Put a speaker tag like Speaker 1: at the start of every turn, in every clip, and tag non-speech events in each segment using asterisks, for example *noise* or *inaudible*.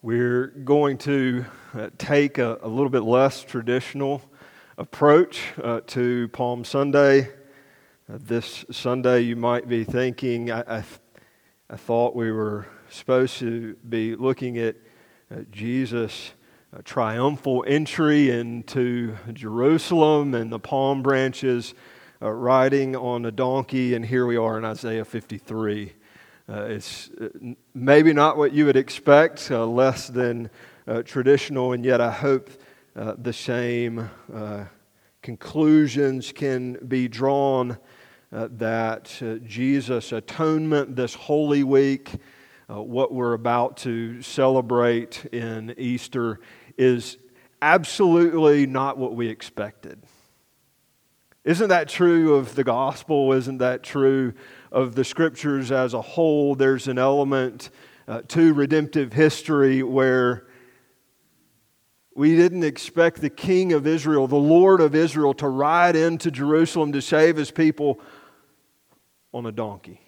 Speaker 1: We're going to uh, take a, a, little bit less traditional approach uh, to Palm Sunday. Uh, this Sunday, you might be thinking, I, I, I, thought we were supposed to be looking at uh, Jesus' uh, triumphal entry into Jerusalem and the palm branches uh, riding on a donkey, and here we are in Isaiah 53. Uh, it's uh, maybe not what you would expect, uh, less than uh, traditional, and yet I hope uh, the same uh, conclusions can be drawn that Jesus' atonement this Holy Week, what we're about to celebrate in Easter, is absolutely not what we expected. Isn't that true of the gospel? Isn't that true of the scriptures as a whole, there's an element uh, to redemptive history where we didn't expect the king of Israel, the Lord of Israel, to ride into Jerusalem to save his people on a donkey.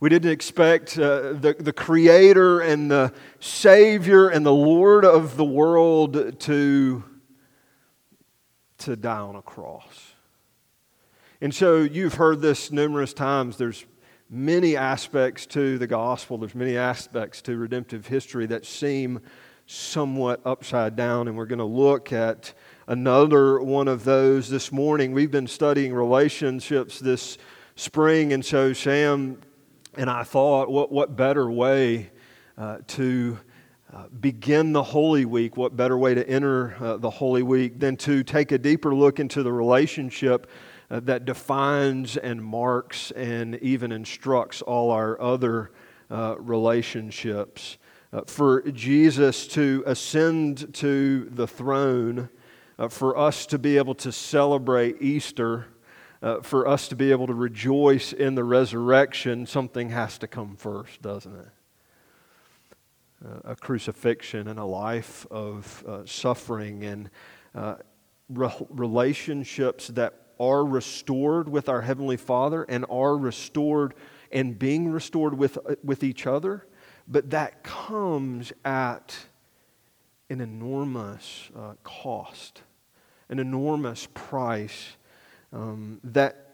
Speaker 1: We didn't expect uh, the, the creator and the savior and the Lord of the world to, to die on a cross. And so you've heard this numerous times. There's many aspects to the gospel, there's many aspects to redemptive history that seem somewhat upside down. And we're going to look at another one of those this morning. We've been studying relationships this spring, and so Sam and I thought, what, what better way uh, to uh, begin the Holy Week, what better way to enter uh, the Holy Week than to take a deeper look into the relationship uh, that defines and marks and even instructs all our other uh, relationships. Uh, for Jesus to ascend to the throne, uh, for us to be able to celebrate Easter, uh, for us to be able to rejoice in the resurrection, something has to come first, doesn't it? a crucifixion and a life of suffering and re- relationships that are restored with our Heavenly Father and are restored and being restored with, with each other, but that comes at an enormous uh, cost, an enormous price um, that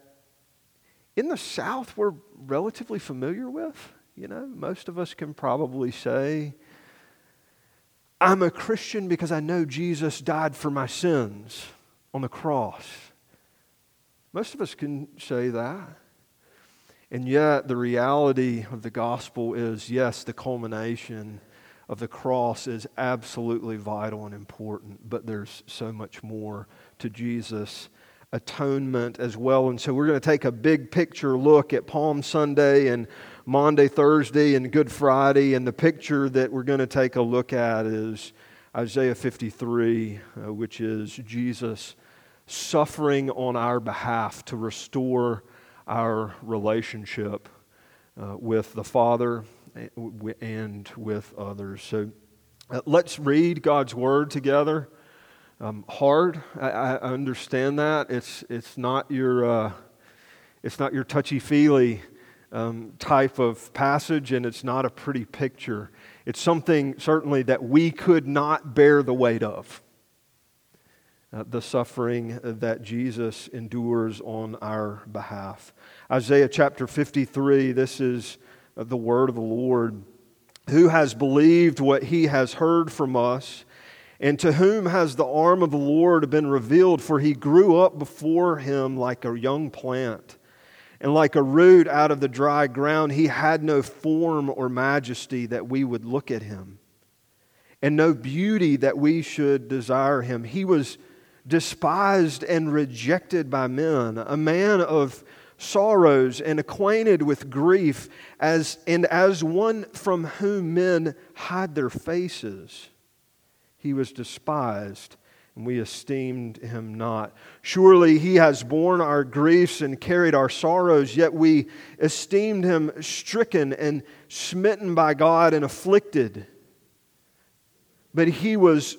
Speaker 1: in the South we're relatively familiar with. You know, most of us can probably say, I'm a Christian because I know Jesus died for my sins on the cross. Most of us can say that. And yet, the reality of the gospel is yes, the culmination of the cross is absolutely vital and important, but there's so much more to Jesus' atonement as well. And so, we're going to take a big picture look at Palm Sunday and Maundy, Thursday, and Good Friday. And the picture that we're going to take a look at is Isaiah 53, uh, which is Jesus suffering on our behalf to restore our relationship uh, with the Father and with others. So uh, let's read God's Word together. Um, hard, I, I, understand that. It's, it's not your, uh, it's not your touchy feely um, type of passage, and it's not a pretty picture. It's something certainly that we could not bear the weight of uh, the suffering that Jesus endures on our behalf. Isaiah chapter 53, this is the word of the Lord. Who has believed what he has heard from us? And to whom has the arm of the Lord been revealed? For he grew up before him like a young plant, and like a root out of the dry ground. He had no form or majesty that we would look at him, and no beauty that we should desire him. He was despised and rejected by men, a man of sorrows and acquainted with grief, as, and as one from whom men hide their faces. He was despised, and we esteemed him not. Surely he has borne our griefs and carried our sorrows, yet we esteemed him stricken and smitten by God and afflicted. But he was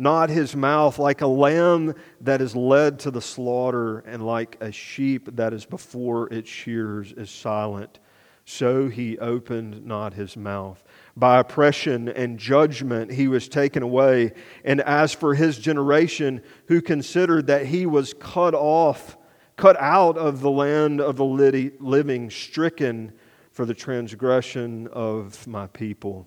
Speaker 1: not his mouth like a lamb that is led to the slaughter, and like a sheep that is before its shears is silent. So he opened not his mouth. By oppression and judgment he was taken away. And as for his generation, who considered that he was cut off, cut out of the land of the living, stricken for the transgression of my people.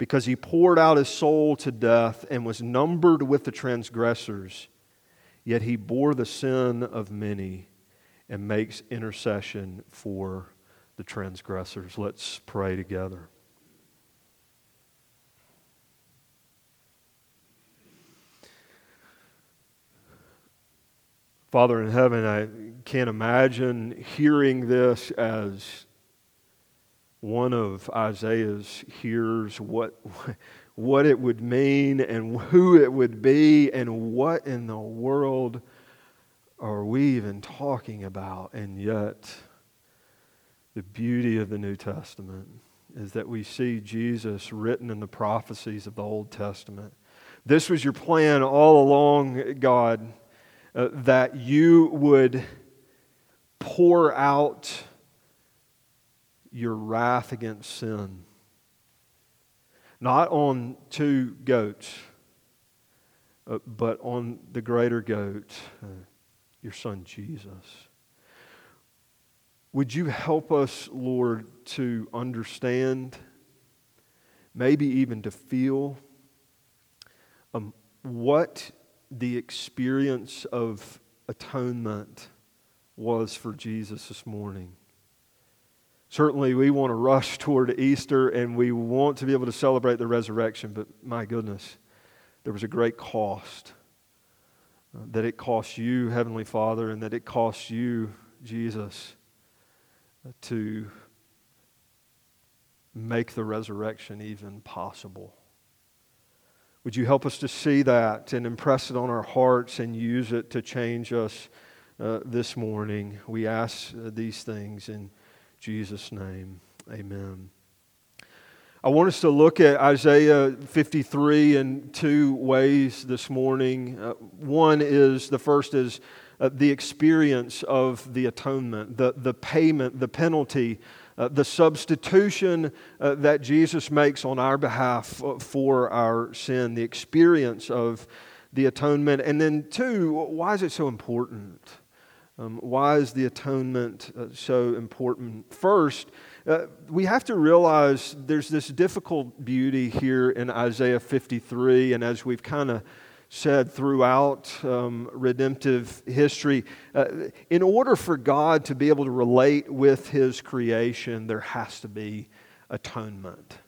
Speaker 1: because he poured out his soul to death and was numbered with the transgressors. Yet he bore the sin of many and makes intercession for the transgressors. Let's pray together. Father in heaven, I can't imagine hearing this as one of Isaiah's hears what, what it would mean and who it would be and what in the world are we even talking about. And yet, the beauty of the New Testament is that we see Jesus written in the prophecies of the Old Testament. This was your plan all along, God, uh, that you would pour out your wrath against sin. Not on two goats, uh, but on the greater goat, uh, your son Jesus. Would you help us, Lord, to understand, maybe even to feel um, what the experience of atonement was for Jesus this morning? Certainly, we want to rush toward Easter and we want to be able to celebrate the resurrection, but my goodness, there was a great cost. Uh, that it cost you, Heavenly Father, and that it cost you, Jesus, uh, to make the resurrection even possible. Would you help us to see that and impress it on our hearts and use it to change us uh, this morning? We ask uh, these things in Jesus' name, amen. I want us to look at Isaiah 53 in two ways this morning. Uh, one is the first is uh, the experience of the atonement, the, the payment, the penalty, uh, the substitution uh, that Jesus makes on our behalf uh, for our sin, the experience of the atonement. And then, two, why is it so important? Um, why is the atonement uh, so important? First, uh, we have to realize there's this difficult beauty here in Isaiah 53, and as we've kind of said throughout um, redemptive history, uh, in order for God to be able to relate with His creation, there has to be atonement.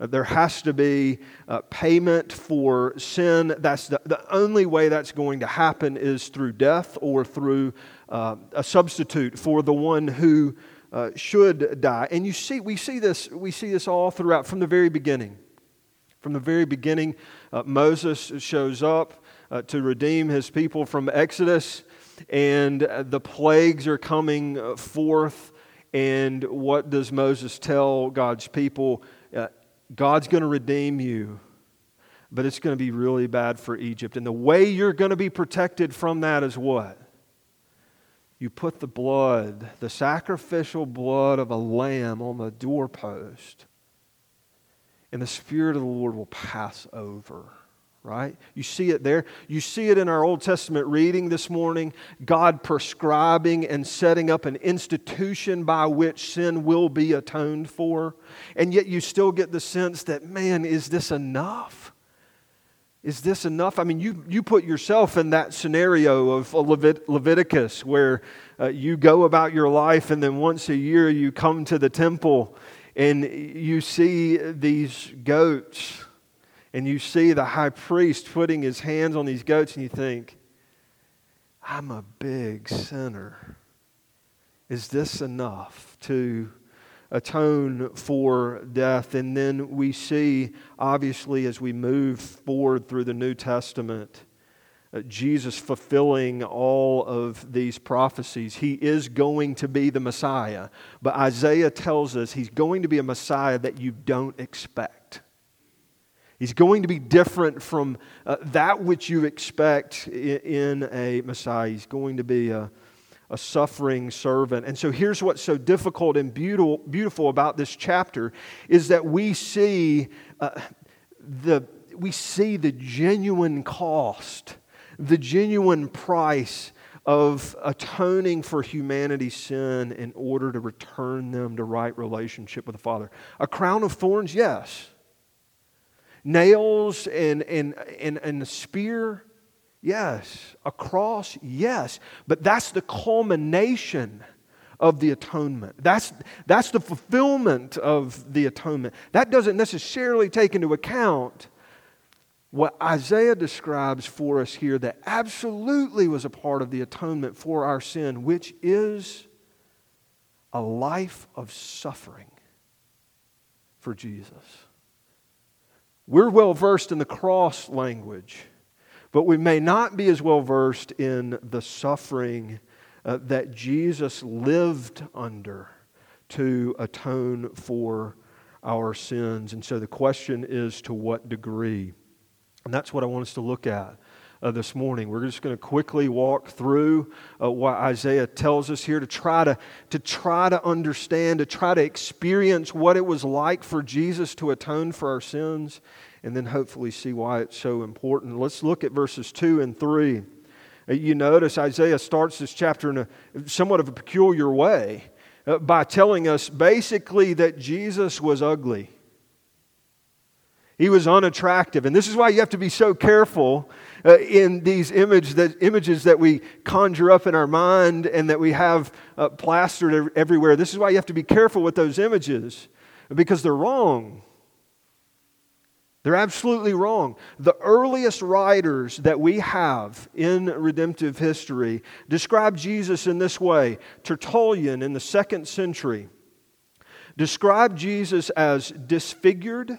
Speaker 1: Uh, there has to be uh, payment for sin. That's the, the only way that's going to happen is through death or through uh, a substitute for the one who uh, should die. And you see, we see this, we see this all throughout from the very beginning. From the very beginning, uh, Moses shows up uh, to redeem his people from Exodus, and uh, the plagues are coming uh, forth. And what does Moses tell God's people? God's going to redeem you. but it's going to be really bad for Egypt. And the way you're going to be protected from that is what? You put the blood, the sacrificial blood of a lamb on the doorpost, and the Spirit of the Lord will pass over right? You see it there. You see it in our Old Testament reading this morning. God prescribing and setting up an institution by which sin will be atoned for. And yet you still get the sense that, man, is this enough? Is this enough? I mean, you, you put yourself in that scenario of Levit- Leviticus where uh, you go about your life and then once a year you come to the temple and you see these goats and you see the high priest putting his hands on these goats, and you think, I'm a big sinner. Is this enough to atone for death? And then we see, obviously, as we move forward through the New Testament, uh, Jesus fulfilling all of these prophecies. He is going to be the Messiah. But Isaiah tells us he's going to be a Messiah that you don't expect. He's going to be different from uh, that which you expect in, in, a Messiah. He's going to be a, a suffering servant. And so here's what's so difficult and beautiful, beautiful about this chapter is that we see uh, the we see the genuine cost, the genuine price of atoning for humanity's sin in order to return them to right relationship with the Father. A crown of thorns, yes Nails and, and, and, and a spear? Yes. A cross? Yes. But that's the culmination of the atonement. That's, that's the fulfillment of the atonement. That doesn't necessarily take into account what Isaiah describes for us here that absolutely was a part of the atonement for our sin, which is a life of suffering for Jesus. We're well versed in the cross language, but we may not be as well versed in the suffering uh, that Jesus lived under to atone for our sins. And so the question is to what degree? And that's what I want us to look at uh, this morning. We're just going to quickly walk through uh, what Isaiah tells us here to try to, to try to understand, to try to experience what it was like for Jesus to atone for our sins, and then hopefully see why it's so important. Let's look at verses 2 and 3. Uh, you notice Isaiah starts this chapter in a somewhat of a peculiar way uh, by telling us basically that Jesus was ugly. He was unattractive. And this is why you have to be so careful uh, in these image that, images that we conjure up in our mind and that we have uh, plastered everywhere. This is why you have to be careful with those images because they're wrong. They're absolutely wrong. The earliest writers that we have in redemptive history describe Jesus in this way. Tertullian in the second century described Jesus as disfigured,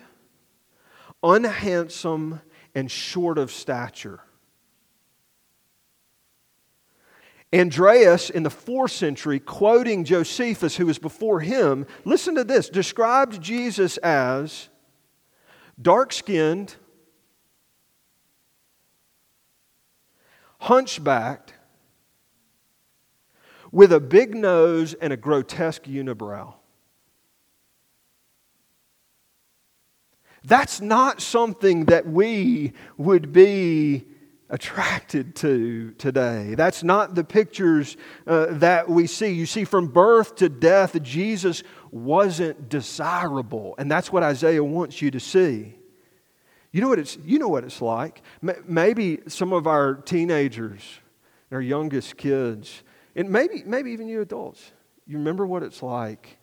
Speaker 1: unhandsome, and short of stature. Andreas in the fourth century, quoting Josephus, who was before him, listen to this, described Jesus as dark skinned, hunchbacked, with a big nose and a grotesque unibrow. That's not something that we would be attracted to today. That's not the pictures uh, that we see. You see, from birth to death, Jesus wasn't desirable. And that's what Isaiah wants you to see. You know what it's, you know what it's like. Maybe some of our teenagers, our youngest kids, and maybe, maybe even you adults, you remember what it's like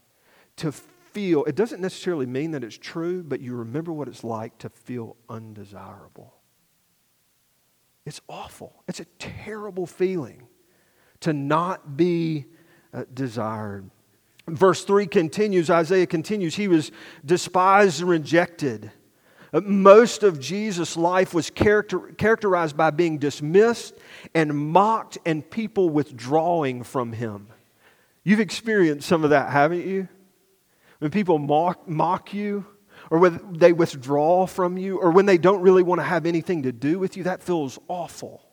Speaker 1: to feel, it doesn't necessarily mean that it's true, but you remember what it's like to feel undesirable. It's awful. It's a terrible feeling to not be uh, desired. Verse 3 continues, Isaiah continues, he was despised and rejected. Uh, most of Jesus' life was character, characterized by being dismissed and mocked and people withdrawing from him. You've experienced some of that, haven't you? When people mock, mock you or when they withdraw from you, or when they don't really want to have anything to do with you, that feels awful.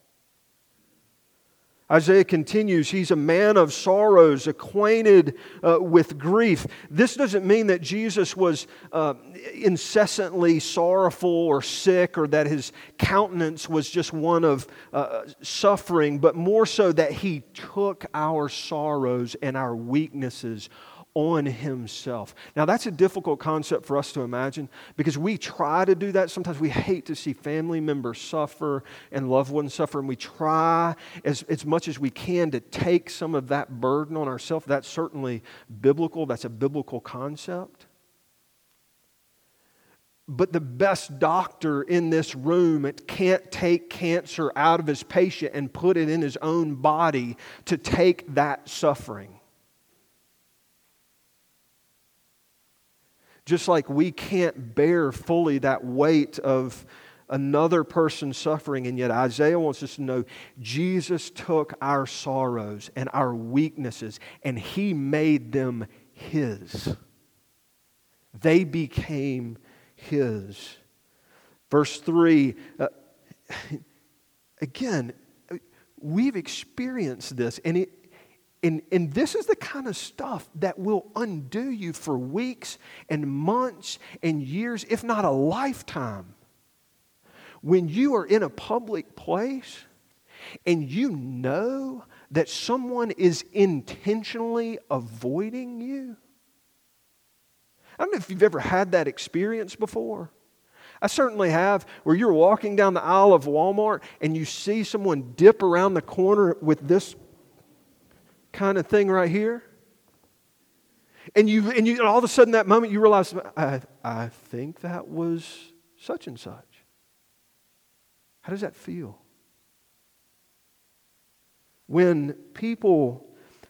Speaker 1: Isaiah continues, he's a man of sorrows, acquainted uh, with grief. This doesn't mean that Jesus was uh, incessantly sorrowful or sick or that his countenance was just one of uh, suffering, but more so that he took our sorrows and our weaknesses on himself. Now, that's a difficult concept for us to imagine because we try to do that. Sometimes we hate to see family members suffer and loved ones suffer, and we try as, as much as we can to take some of that burden on ourselves. That's certainly biblical, that's a biblical concept. But the best doctor in this room it can't take cancer out of his patient and put it in his own body to take that suffering. Just like we can't bear fully that weight of another person's suffering, and yet Isaiah wants us to know Jesus took our sorrows and our weaknesses and he made them his. They became his. Verse 3 uh, *laughs* again, we've experienced this, and it, and, and this is the kind of stuff that will undo you for weeks and months and years, if not a lifetime. When you are in a public place and you know that someone is intentionally avoiding you. I don't know if you've ever had that experience before. I certainly have, where you're walking down the aisle of Walmart and you see someone dip around the corner with this kind of thing right here. And you, and you, and all of a sudden, that moment, you realize, I, I think that was such and such. How does that feel? When people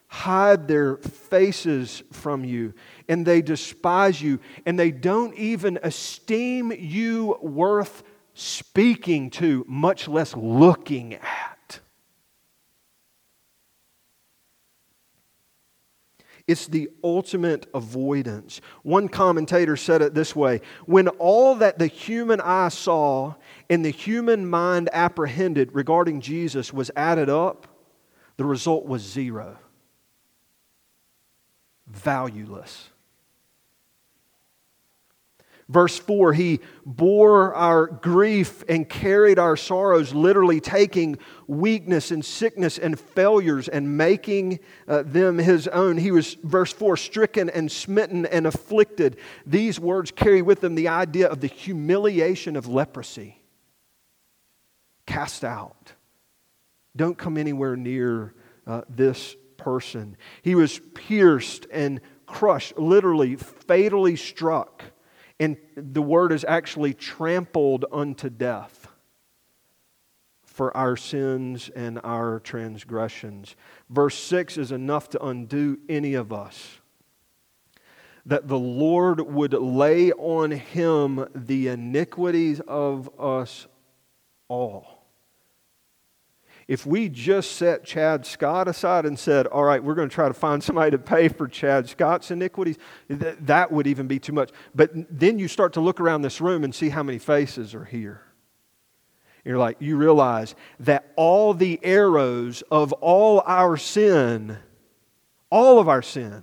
Speaker 1: hide their faces from you and they despise you and they don't even esteem you worth speaking to, much less looking at. It's the ultimate avoidance. One commentator said it this way When all that the human eye saw and the human mind apprehended regarding Jesus was added up, the result was zero. Valueless. Verse 4 He bore our grief and carried our sorrows, literally taking weakness and sickness and failures and making uh, them His own. He was, verse 4, stricken and smitten and afflicted. These words carry with them the idea of the humiliation of leprosy. Cast out. Don't come anywhere near uh, this person. He was pierced and crushed, literally fatally struck and the word is actually trampled unto death for our sins and our transgressions. Verse 6 is enough to undo any of us. That the Lord would lay on him the iniquities of us all if we just set Chad Scott aside and said, all right, we're going to try to find somebody to pay for Chad Scott's iniquities, th- that would even be too much. But then you start to look around this room and see how many faces are here. You're like, you realize that all the arrows of all our sin, all of our sin,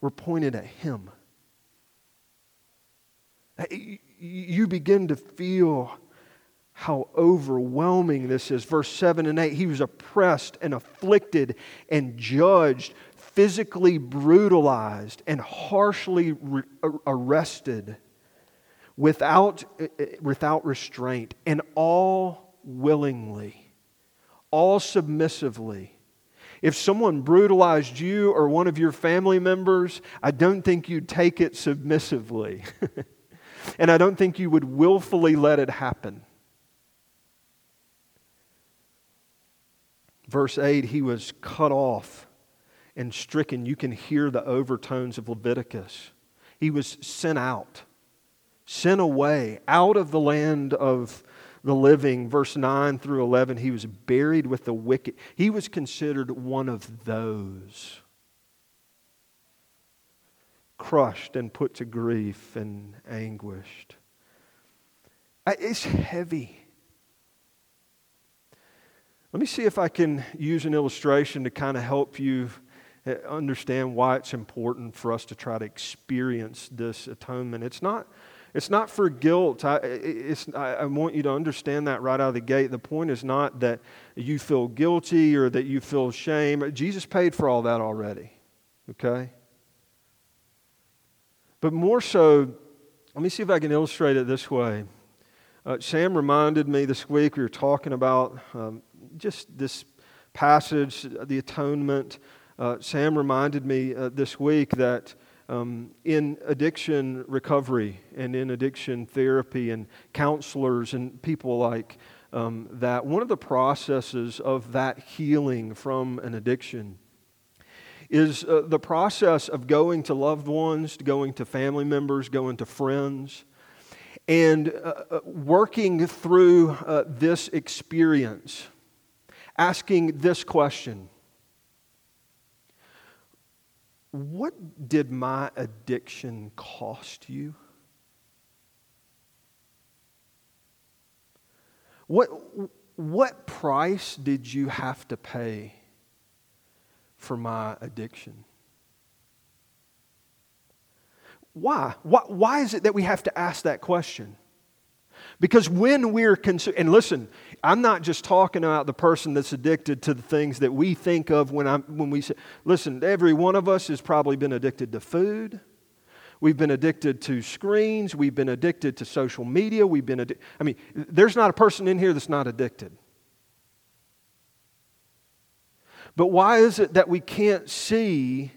Speaker 1: were pointed at Him. You begin to feel how overwhelming this is. Verse 7 and 8 He was oppressed and afflicted and judged, physically brutalized and harshly re- arrested without, uh, uh, without restraint, and all willingly, all submissively. If someone brutalized you or one of your family members, I don't think you'd take it submissively. *laughs* and I don't think you would willfully let it happen. Verse 8, he was cut off and stricken. You can hear the overtones of Leviticus. He was sent out, sent away, out of the land of the living. Verse 9 through 11, he was buried with the wicked. He was considered one of those. crushed and put to grief and anguished. It's heavy. Let me see if I can use an illustration to kind of help you uh, understand why it's important for us to try to experience this atonement. It's not, it's not for guilt. I, it's, I want you to understand that right out of the gate. The point is not that you feel guilty or that you feel shame. Jesus paid for all that already, okay? But more so, let me see if I can illustrate it this way. Uh, Sam reminded me this week, we were talking about um, just this passage, the atonement. Uh, Sam reminded me uh, this week that um, in addiction recovery and in addiction therapy and counselors and people like um, that, one of the processes of that healing from an addiction is uh, the process of going to loved ones, going to family members, going to friends, and uh, uh, working through uh, this experience, asking this question What did my addiction cost you? What, what price did you have to pay for my addiction? Why? why? Why is it that we have to ask that question? Because when we're consumed, and listen, I'm not just talking about the person that's addicted to the things that we think of when, I'm, when we say, listen, every one of us has probably been addicted to food. We've been addicted to screens. We've been addicted to social media. We've been addicted. I mean, there's not a person in here that's not addicted. But why is it that we can't see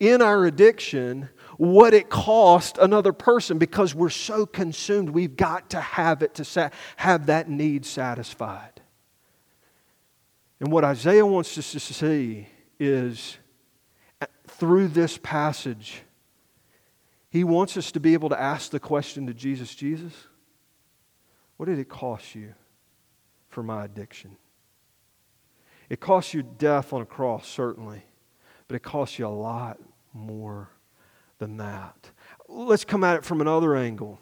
Speaker 1: in our addiction what it cost another person because we're so consumed. We've got to have it to sa- have that need satisfied. And what Isaiah wants us to see is uh, through this passage, he wants us to be able to ask the question to Jesus Jesus, what did it cost you for my addiction? It cost you death on a cross, certainly, but it cost you a lot more than that. Let's come at it from another angle.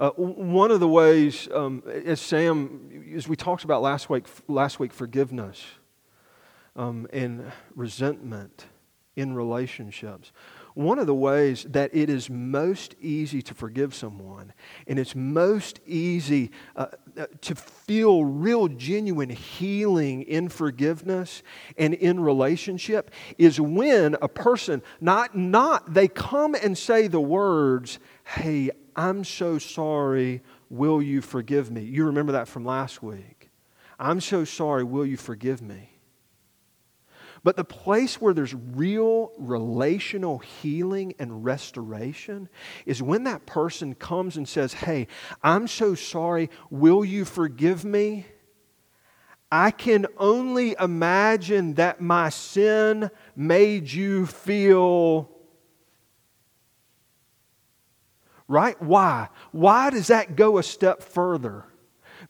Speaker 1: Uh, one of the ways, um, as Sam, as we talked about last week, last week, forgiveness um, and resentment in relationships. One of the ways that it is most easy to forgive someone and it's most easy uh, uh, to feel real, genuine healing in forgiveness and in relationship is when a person, not, not, they come and say the words, Hey, I'm so sorry, will you forgive me? You remember that from last week. I'm so sorry, will you forgive me? But the place where there's real relational healing and restoration is when that person comes and says, Hey, I'm so sorry. Will you forgive me? I can only imagine that my sin made you feel. Right? Why? Why does that go a step further?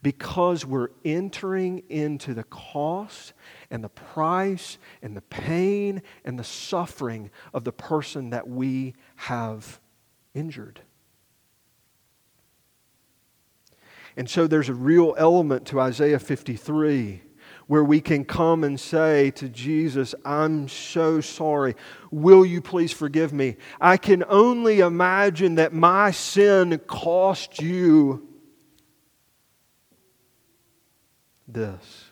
Speaker 1: Because we're entering into the cost and the price and the pain and the suffering of the person that we have injured. And so there's a real element to Isaiah 53 where we can come and say to Jesus, I'm so sorry. Will you please forgive me? I can only imagine that my sin cost you this.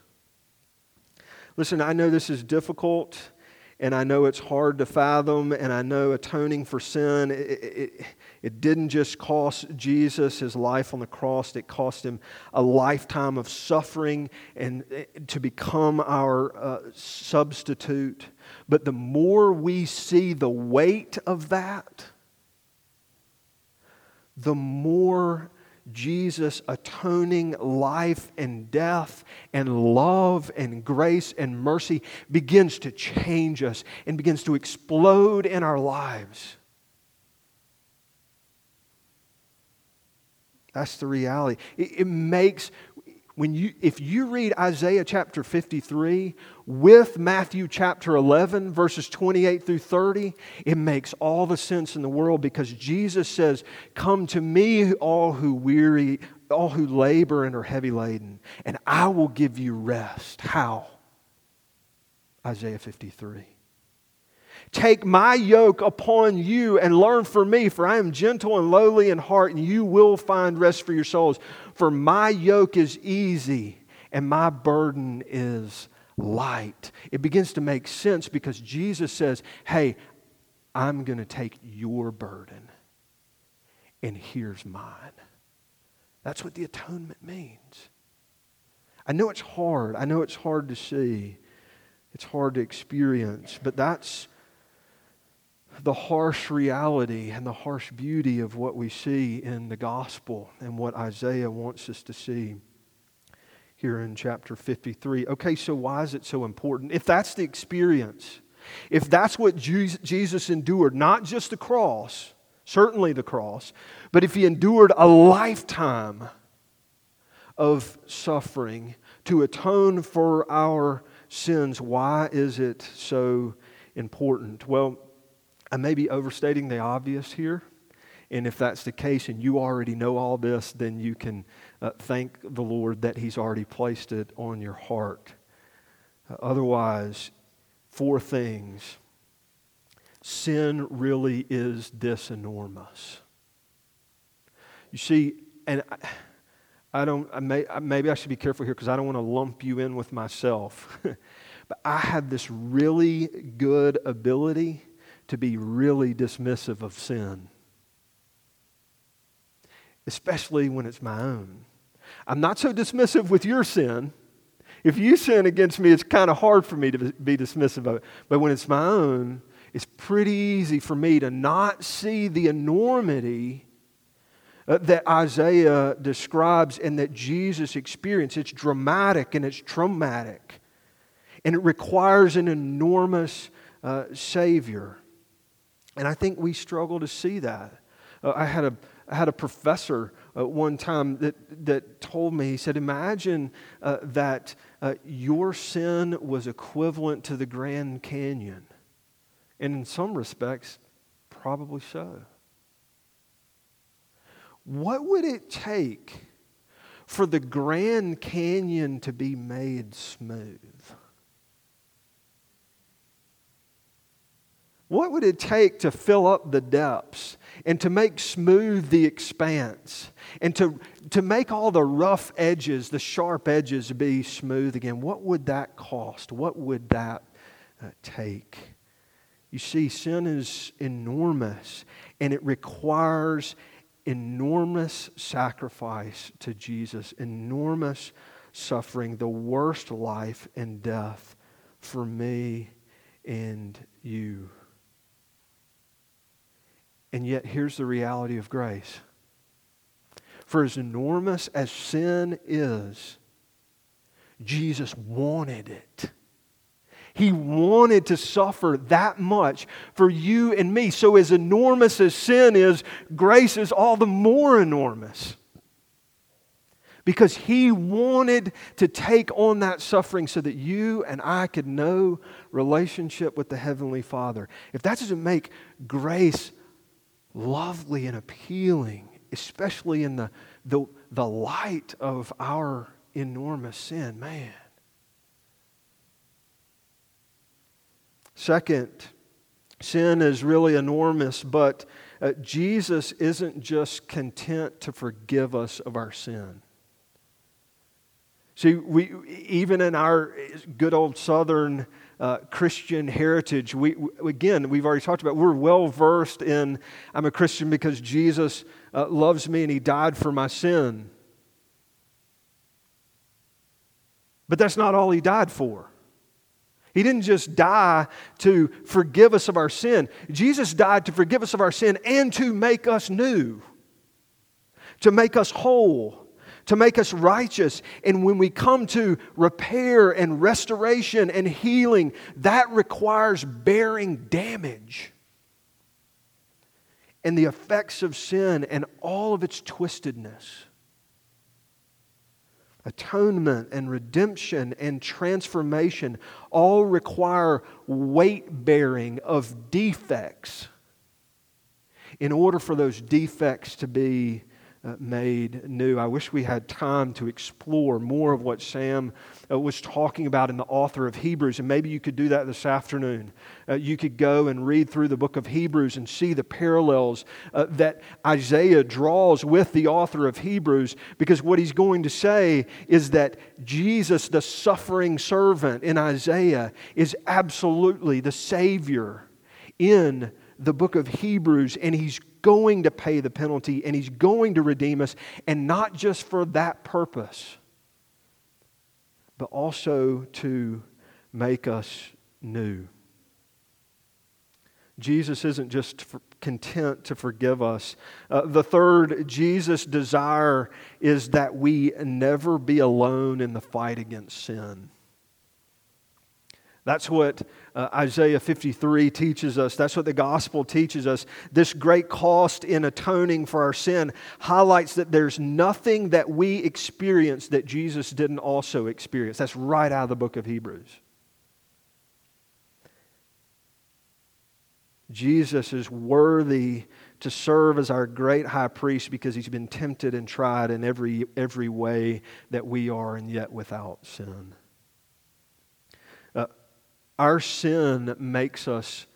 Speaker 1: Listen, I know this is difficult and I know it's hard to fathom, and I know atoning for sin, it, it, it, didn't just cost Jesus his life on the cross, it cost him a lifetime of suffering and eh, to become our uh, substitute. But the more we see the weight of that, the more Jesus' atoning life and death and love and grace and mercy begins to change us and begins to explode in our lives. That's the reality. It, it makes, when you, if you read Isaiah chapter 53 with Matthew chapter 11, verses 28 through 30, it makes all the sense in the world because Jesus says, Come to me, all who weary, all who labor and are heavy laden, and I will give you rest. How? Isaiah 53. Take my yoke upon you and learn from me, for I am gentle and lowly in heart, and you will find rest for your souls. For my yoke is easy and my burden is light. It begins to make sense because Jesus says, Hey, I'm going to take your burden, and here's mine. That's what the atonement means. I know it's hard. I know it's hard to see. It's hard to experience, but that's the harsh reality and the harsh beauty of what we see in the gospel and what Isaiah wants us to see here in chapter 53. Okay, so why is it so important? If that's the experience, if that's what Jesus endured, not just the cross, certainly the cross, but if he endured a lifetime of suffering to atone for our sins, why is it so important? Well, I may be overstating the obvious here. And if that's the case and you already know all this, then you can uh, thank the Lord that He's already placed it on your heart. Uh, otherwise, four things. Sin really is this enormous. You see, and I, I don't, I may, maybe I should be careful here because I don't want to lump you in with myself. *laughs* but I have this really good ability to be really dismissive of sin, especially when it's my own. I'm not so dismissive with your sin. If you sin against me, it's kind of hard for me to be dismissive of it. But when it's my own, it's pretty easy for me to not see the enormity uh, that Isaiah describes and that Jesus experienced. It's dramatic and it's traumatic. And it requires an enormous uh, Savior. And I think we struggle to see that. Uh, I, had a, I had a professor uh, one time that, that told me, he said, Imagine uh, that uh, your sin was equivalent to the Grand Canyon. And in some respects, probably so. What would it take for the Grand Canyon to be made smooth? What would it take to fill up the depths and to make smooth the expanse and to, to make all the rough edges, the sharp edges be smooth again? What would that cost? What would that uh, take? You see, sin is enormous and it requires enormous sacrifice to Jesus, enormous suffering, the worst life and death for me and you. And yet, here's the reality of grace. For as enormous as sin is, Jesus wanted it. He wanted to suffer that much for you and me. So, as enormous as sin is, grace is all the more enormous. Because He wanted to take on that suffering so that you and I could know relationship with the Heavenly Father. If that doesn't make grace lovely and appealing, especially in the, the, the light of our enormous sin. Man. Second, sin is really enormous, but uh, Jesus isn't just content to forgive us of our sin. See, we, even in our good old Southern uh, Christian heritage. We, again, we've already talked about, we're well versed in I'm a Christian because Jesus uh, loves me and he died for my sin. But that's not all he died for. He didn't just die to forgive us of our sin. Jesus died to forgive us of our sin and to make us new, to make us whole to make us righteous. And when we come to repair and restoration and healing, that requires bearing damage. And the effects of sin and all of its twistedness. atonement and redemption and transformation all require weight bearing of defects in order for those defects to be uh, made new. I wish we had time to explore more of what Sam uh, was talking about in the author of Hebrews, and maybe you could do that this afternoon. Uh, you could go and read through the book of Hebrews and see the parallels uh, that Isaiah draws with the author of Hebrews, because what he's going to say is that Jesus, the suffering servant in Isaiah, is absolutely the Savior in the book of Hebrews, and he's going to pay the penalty and he's going to redeem us, and not just for that purpose, but also to make us new. Jesus isn't just content to forgive us. Uh, the third, Jesus' desire is that we never be alone in the fight against sin. That's what uh, Isaiah 53 teaches us. That's what the gospel teaches us. This great cost in atoning for our sin highlights that there's nothing that we experience that Jesus didn't also experience. That's right out of the book of Hebrews. Jesus is worthy to serve as our great high priest because he's been tempted and tried in every, every way that we are, and yet without sin. Our sin makes us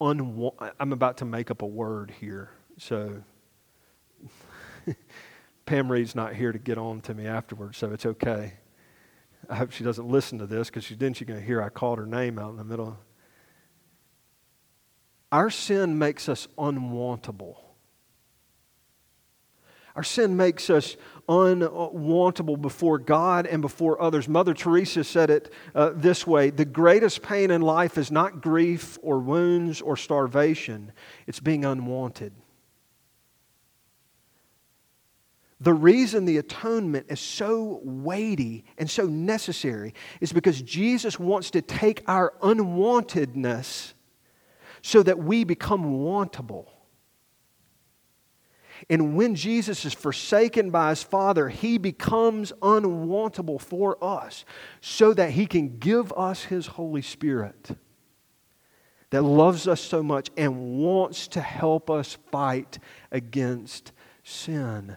Speaker 1: unwanted. I'm about to make up a word here, so *laughs* Pam Reed's not here to get on to me afterwards, so it's okay. I hope she doesn't listen to this because then she's going to hear I called her name out in the middle. Our sin makes us unwantable. Our sin makes us unwantable before God and before others. Mother Teresa said it uh, this way The greatest pain in life is not grief or wounds or starvation, it's being unwanted. The reason the atonement is so weighty and so necessary is because Jesus wants to take our unwantedness so that we become wantable. And when Jesus is forsaken by his Father, he becomes unwantable for us so that he can give us his Holy Spirit that loves us so much and wants to help us fight against sin.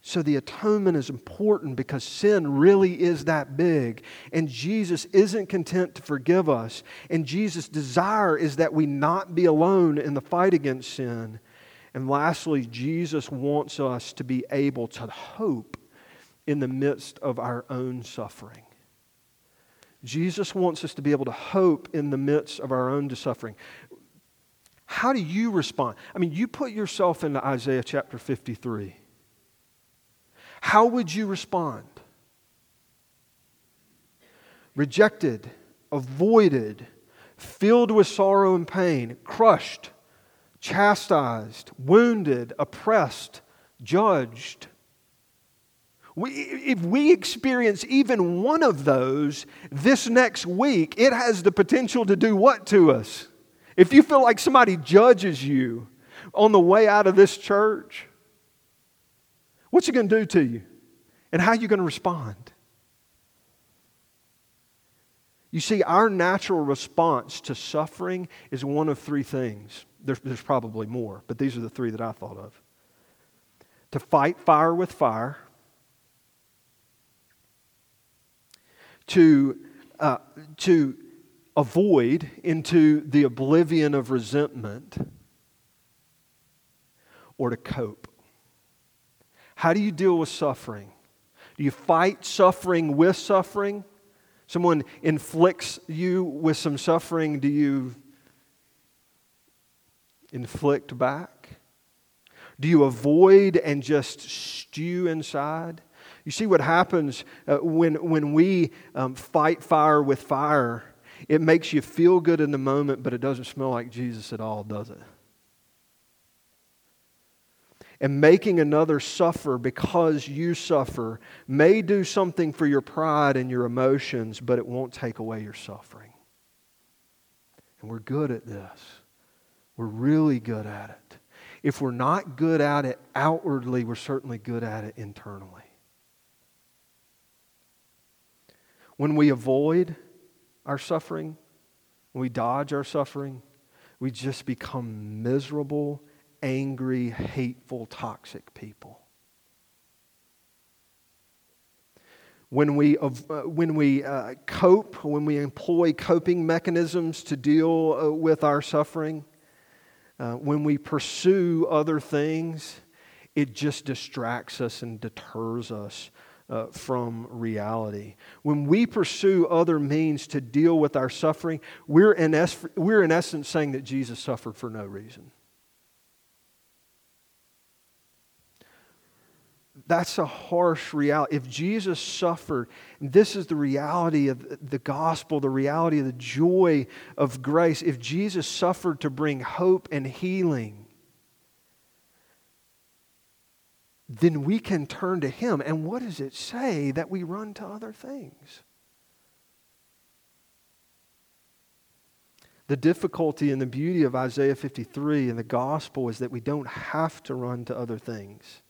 Speaker 1: So the atonement is important because sin really is that big. And Jesus isn't content to forgive us. And Jesus' desire is that we not be alone in the fight against sin. And lastly, Jesus wants us to be able to hope in the midst of our own suffering. Jesus wants us to be able to hope in the midst of our own suffering. How do you respond? I mean, you put yourself into Isaiah chapter 53. How would you respond? Rejected, avoided, filled with sorrow and pain, crushed chastised, wounded, oppressed, judged. We, if we experience even one of those this next week, it has the potential to do what to us? If you feel like somebody judges you on the way out of this church, what's it going to do to you? And how are you going to respond? You see, our natural response to suffering is one of three things there's, there's probably more, but these are the three that I thought of. To fight fire with fire, to, uh, to avoid into the oblivion of resentment, or to cope. How do you deal with suffering? Do you fight suffering with suffering? Someone inflicts you with some suffering. Do you inflict back? Do you avoid and just stew inside? You see what happens uh, when, when we um, fight fire with fire. It makes you feel good in the moment, but it doesn't smell like Jesus at all, does it? And making another suffer because you suffer may do something for your pride and your emotions, but it won't take away your suffering. And we're good at this. We're really good at it. If we're not good at it outwardly, we're certainly good at it internally. when we avoid our suffering, when we dodge our suffering, we just become miserable, angry, hateful, toxic people. When we, uh, when we uh, cope, when we employ coping mechanisms to deal uh, with our suffering, uh, when we pursue other things, it just distracts us and deters us uh, from reality. When we pursue other means to deal with our suffering, we're in, es- we're in essence saying that Jesus suffered for no reason. That's a harsh reality. If Jesus suffered, this is the reality of the gospel, the reality of the joy of grace. If Jesus suffered to bring hope and healing, then we can turn to Him. And what does it say that we run to other things? The difficulty and the beauty of Isaiah 53 and the gospel is that we don't have to run to other things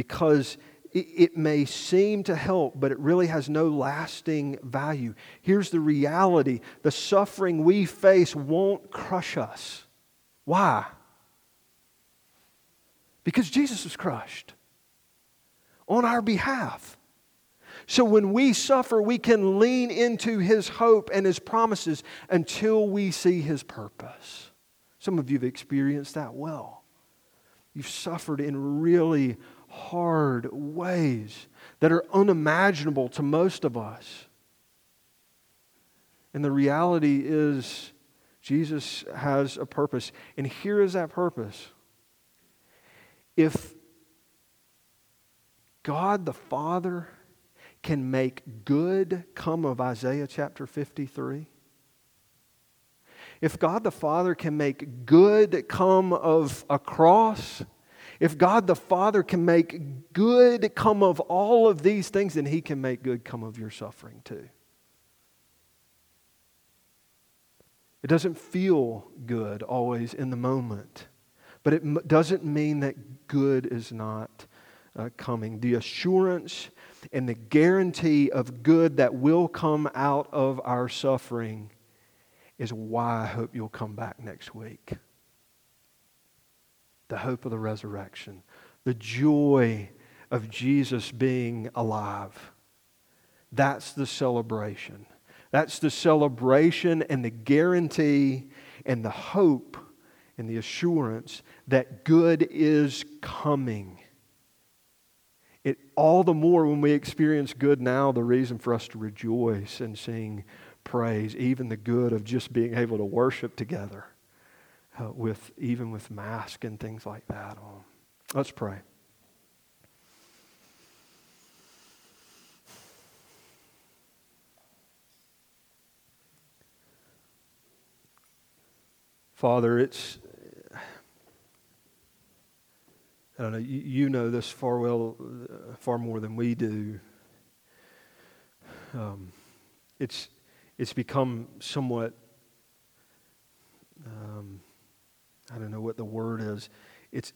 Speaker 1: because it, may seem to help, but it really has no lasting value. Here's the reality the suffering we face won't crush us. Why? Because Jesus was crushed on our behalf. So when we suffer, we can lean into his hope and his promises until we see his purpose. Some of you have experienced that well. You've suffered in really hard ways that are unimaginable to most of us. And the reality is, Jesus has a purpose. And here is that purpose if God the Father can make good come of Isaiah chapter 53, if God the Father can make good come of a cross, if God the Father can make good come of all of these things, then He can make good come of your suffering too. It doesn't feel good always in the moment. But it doesn't mean that good is not uh, coming. The assurance and the guarantee of good that will come out of our suffering is why I hope you'll come back next week. The hope of the resurrection, the joy of Jesus being alive. That's the celebration. That's the celebration and the guarantee and the hope and the assurance that good is coming. It, all the more when we experience good now, the reason for us to rejoice and sing praise, even the good of just being able to worship together, uh, with even with mask and things like that on. Let's pray. Father, it's I don't know, you, you know this far well, uh, far more than we do. Um, it's, it's become somewhat, um, I don't know what the word is. It's,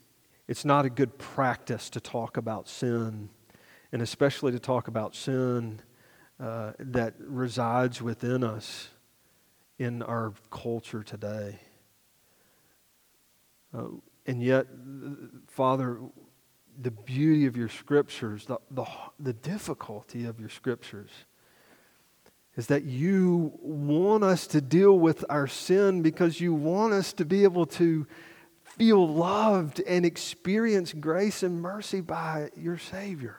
Speaker 1: it's not a good practice to talk about sin, and especially to talk about sin uh, that resides within us in our culture today. Uh, and yet, Father, the beauty of your scriptures, the, the, the difficulty of your scriptures, is that you want us to deal with our sin because you want us to be able to feel loved and experience grace and mercy by your Savior.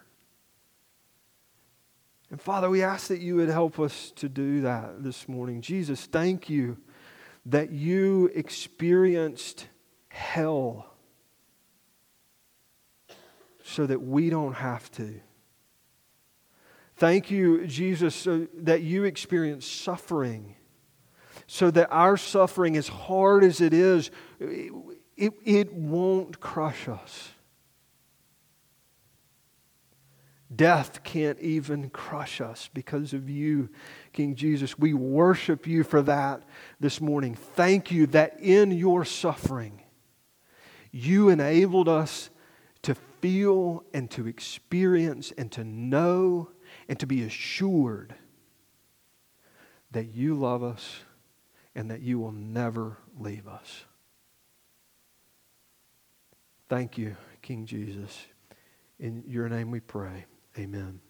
Speaker 1: And Father, we ask that you would help us to do that this morning. Jesus, thank you that you experienced hell so that we don't have to. Thank you, Jesus, so that you experience suffering, so that our suffering, as hard as it is, it, it won't crush us. Death can't even crush us because of you, King Jesus. We worship you for that this morning. Thank you that in your suffering, you enabled us to feel and to experience and to know and to be assured that you love us and that you will never leave us. Thank you, King Jesus. In your name we pray. Amen.